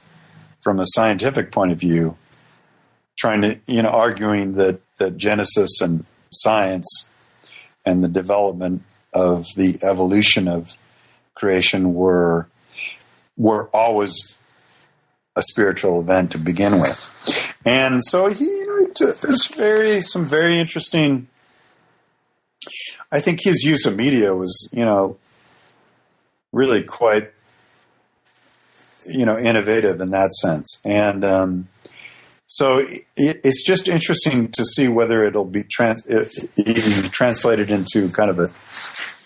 Speaker 2: from a scientific point of view, trying to, you know, arguing that, that Genesis and science and the development of the evolution of creation were were always a spiritual event to begin with. And so he, you know, it's very some very interesting. I think his use of media was, you know, really quite, you know, innovative in that sense. And um, so it, it's just interesting to see whether it'll be trans, it, translated into kind of a,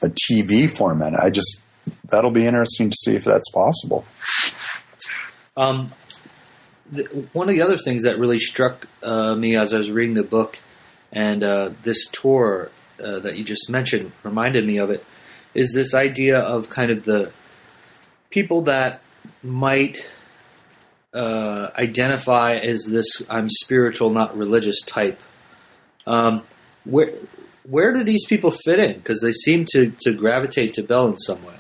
Speaker 2: a TV format. I just that'll be interesting to see if that's possible.
Speaker 1: Um, one of the other things that really struck uh, me as I was reading the book, and uh, this tour uh, that you just mentioned reminded me of it, is this idea of kind of the people that might uh, identify as this "I'm spiritual, not religious" type. Um, where where do these people fit in? Because they seem to to gravitate to Bell in some way.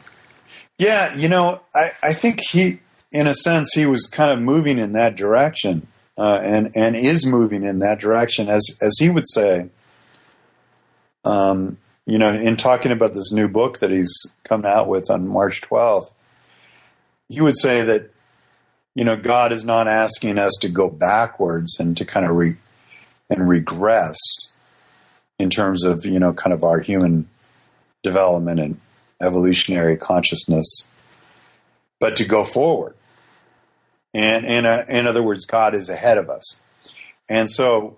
Speaker 2: Yeah, you know, I, I think he in a sense, he was kind of moving in that direction, uh, and and is moving in that direction, as as he would say. Um, you know, in talking about this new book that he's come out with on March twelfth, he would say that, you know, God is not asking us to go backwards and to kind of re and regress in terms of you know kind of our human development and evolutionary consciousness but to go forward. And in, a, uh, in other words, God is ahead of us. And so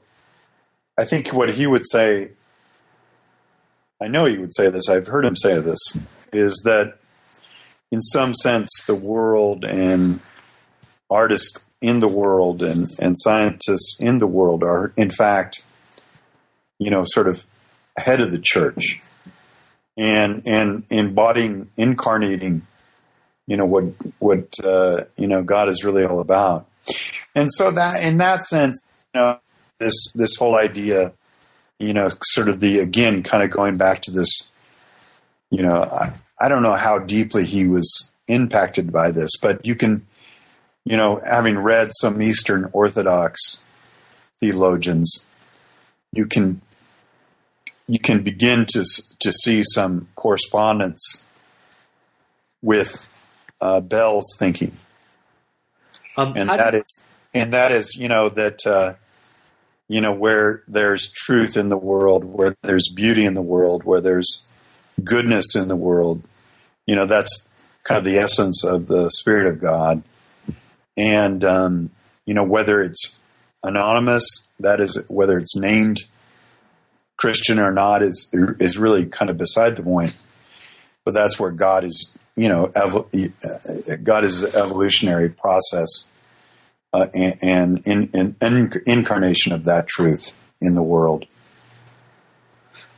Speaker 2: I think what he would say, I know he would say this, I've heard him say this, is that in some sense the world and artists in the world and, and scientists in the world are, in fact, you know, sort of ahead of the church and, and embodying, incarnating you know what what uh, you know God is really all about. And so that in that sense, you know, this this whole idea, you know, sort of the again, kind of going back to this, you know, I, I don't know how deeply he was impacted by this, but you can, you know, having read some Eastern Orthodox theologians, you can you can begin to to see some correspondence with uh, Bell's thinking, um, and that is and that is you know that uh, you know where there's truth in the world, where there's beauty in the world, where there's goodness in the world. You know that's kind of the essence of the Spirit of God, and um, you know whether it's anonymous, that is whether it's named Christian or not is is really kind of beside the point. But that's where God is, you know, ev- God is an evolutionary process uh, and, and, and, and, incarnation of that truth in the world.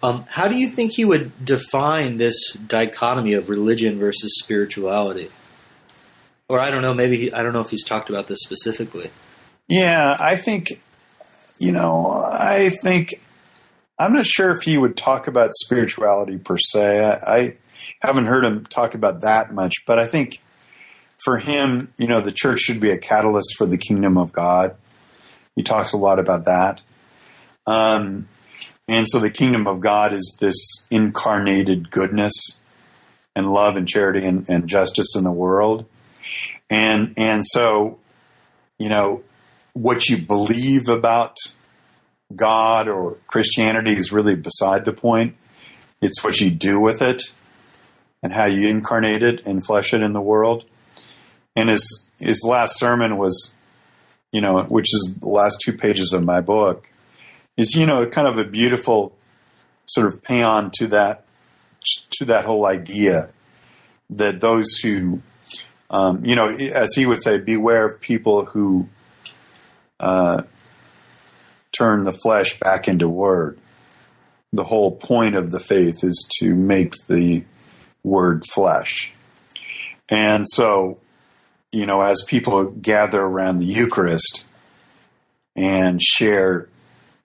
Speaker 3: Um, how do you think he would define this dichotomy of religion versus spirituality? Or I don't know, maybe he, I don't know if he's talked about this specifically.
Speaker 2: Yeah, I think, you know, I think I'm not sure if he would talk about spirituality per se. I, I haven't heard him talk about that much, but I think for him, you know, the church should be a catalyst for the kingdom of God. He talks a lot about that. Um, and so the kingdom of God is this incarnated goodness and love and charity and, and justice in the world. And and so, you know, what you believe about God or Christianity is really beside the point. It's what you do with it and how you incarnate it and flesh it in the world. And his his last sermon was, you know, which is the last two pages of my book, is you know kind of a beautiful sort of paean to that to that whole idea that those who, um, you know, as he would say, beware of people who uh, turn the flesh back into word. The whole point of the faith is to make the word flesh. And so, you know, as people gather around the Eucharist and share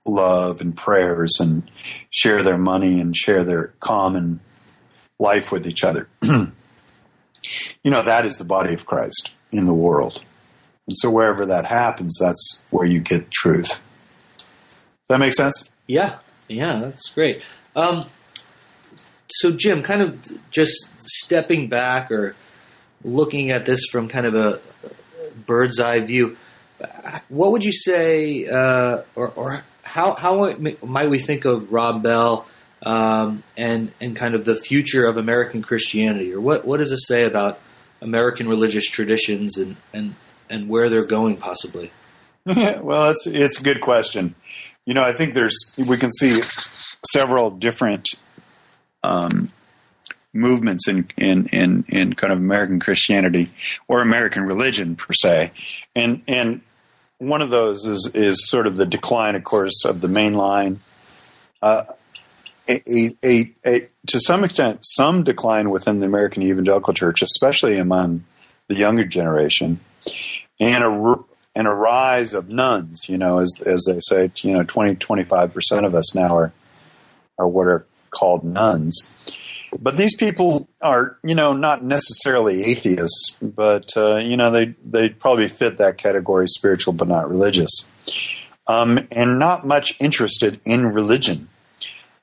Speaker 2: love and prayers and share their money and share their common life with each other, you know, that is the body of Christ in the world. And so wherever that happens, that's where you get truth that make sense?
Speaker 3: Yeah, yeah, that's great. Um, so, Jim, kind of just stepping back or looking at this from kind of a bird's eye view, what would you say, uh, or, or, how how might we think of Rob Bell um, and and kind of the future of American Christianity, or what what does it say about American religious traditions and and and where they're going possibly?
Speaker 2: well, it's it's a good question. You know, I think there's we can see several different um, movements in, in in in kind of American Christianity or American religion per se, and and one of those is is sort of the decline, of course, of the main line. Uh, a, a, a, a, to some extent, some decline within the American evangelical church, especially among the younger generation, and a, and a rise of nones, You know, as as they say, you know, 20, 25 percent of us now are are what are called nones. But these people are, you know, not necessarily atheists, but uh, you know, they they probably fit that category, spiritual but not religious, um, and not much interested in religion.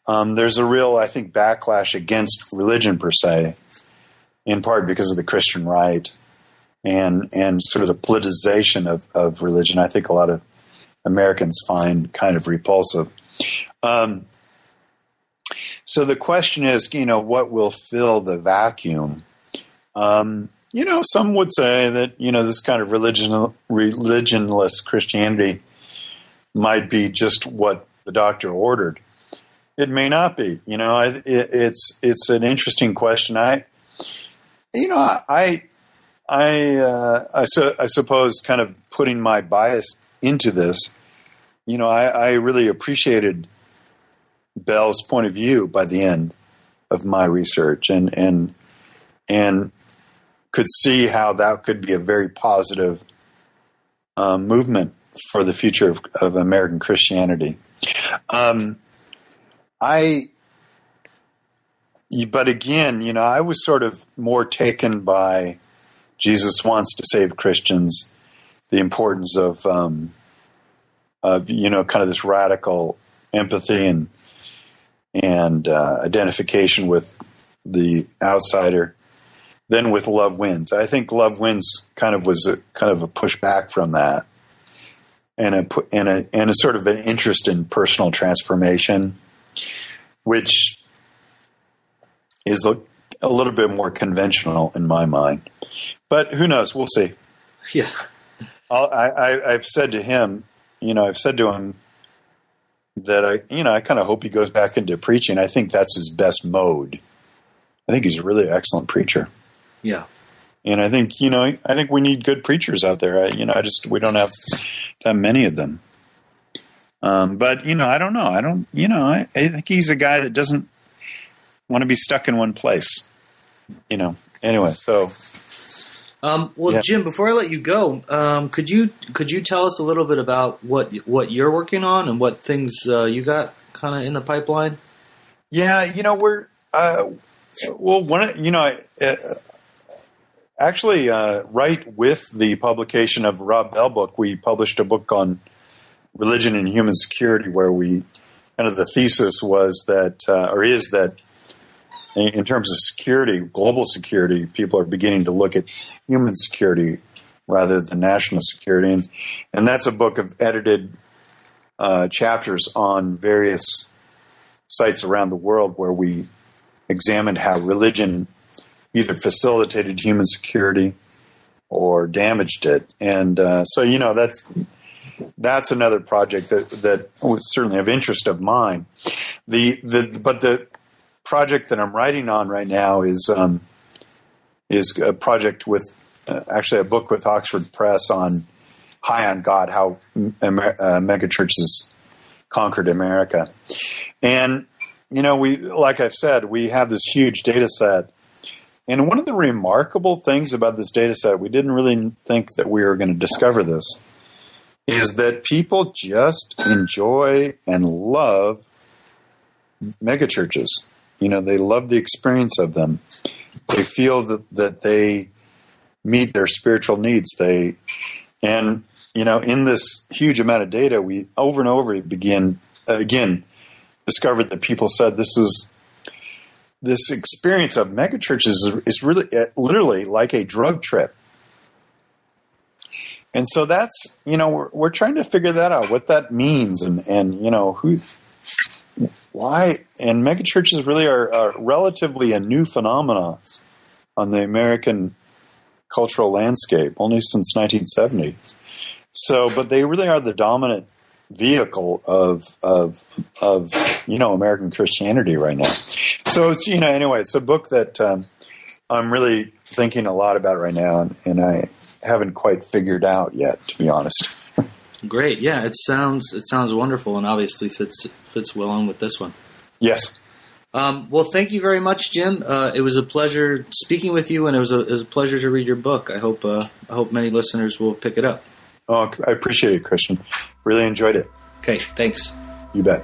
Speaker 2: Um, there's a real, I think, backlash against religion per se, in part because of the Christian right and and sort of the politicization of, of religion. I think a lot of Americans find kind of repulsive. Um, so the question is, you know, what will fill the vacuum? Um, you know, some would say that you know this kind of religion religionless Christianity might be just what the doctor ordered. It may not be. You know, it, it's it's an interesting question. I, you know, I I, uh, I, su- I, suppose, kind of putting my bias into this, you know, I, I, really appreciated Bell's point of view by the end of my research, and and and could see how that could be a very positive um, movement for the future of, of American Christianity. Um, I but again, you know, I was sort of more taken by Jesus wants to save Christians, the importance of, um, of you know, kind of this radical empathy and and uh, identification with the outsider. Then with Love Wins, I think Love Wins kind of was a kind of a pushback from that, and a and a and a sort of an interest in personal transformation, which is a, little bit more conventional in my mind. But who knows? We'll see.
Speaker 3: Yeah.
Speaker 2: I'll, I, I, I've said to him, you know, I've said to him that I, you know, I kind of hope he goes back into preaching. I think that's his best mode. I think he's a really excellent preacher.
Speaker 3: Yeah.
Speaker 2: And I think, you know, I think we need good preachers out there. I, you know, I just, we don't have that many of them. Um, but, you know, I don't know. I don't, you know, I, I think he's a guy that doesn't want to be stuck in one place. You know, anyway, so
Speaker 3: Um, well,
Speaker 2: Yeah.
Speaker 3: Jim, before I let you go, um, could you could you tell us a little bit about what what you're working on and what things uh, you got kind of in the pipeline?
Speaker 2: Yeah, you know we're uh, well. One, you know, uh, actually, uh, right with the publication of Rob Bell book, we published a book on religion and human security, where we kind of the thesis was that, uh, or is that, in, terms of security, global security, people are beginning to look at human security rather than national security, and and that's a book of edited uh, chapters on various sites around the world where we examined how religion either facilitated human security or damaged it. And uh, so, you know, that's that's another project that that was certainly of interest of mine. The the but the project that I'm writing on right now is um, is a project with uh, actually a book with Oxford Press on High on God, how Amer- uh, megachurches conquered America. And you know, we like I've said, we have this huge data set. And one of the remarkable things about this data set, we didn't really think that we were going to discover this, is that people just enjoy and love megachurches. You know, they love the experience of them. They feel that, that they meet their spiritual needs. They and you know, in this huge amount of data, we over and over begin again discovered that people said this is this experience of megachurches is, is really uh, literally like a drug trip. And so that's you know we're we're trying to figure that out what that means and and you know who why and megachurches really are, are relatively a new phenomenon on the American cultural landscape only since 1970. So, but they really are the dominant vehicle of of of you know American Christianity right now. So it's you know anyway, it's a book that um, I'm really thinking a lot about right now, and, and I haven't quite figured out yet, to be honest.
Speaker 3: Great, yeah, it sounds it sounds wonderful, and obviously fits fits well in with this one.
Speaker 2: Yes,
Speaker 3: Um, well, thank you very much, Jim. Uh, it was a pleasure speaking with you, and it was a, it was a pleasure to read your book. I hope uh, I hope many listeners will pick it up.
Speaker 2: oh, I appreciate it, Kristian. Really enjoyed it.
Speaker 3: Okay, thanks.
Speaker 2: You bet.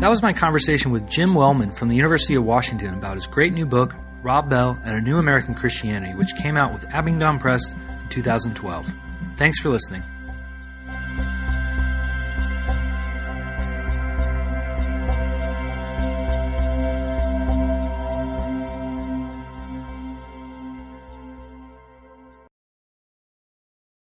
Speaker 1: That was my conversation with Jim Wellman from the University of Washington about his great new book, Rob Bell and a New American Christianity, which came out with Abingdon Press in 2012. Thanks for listening.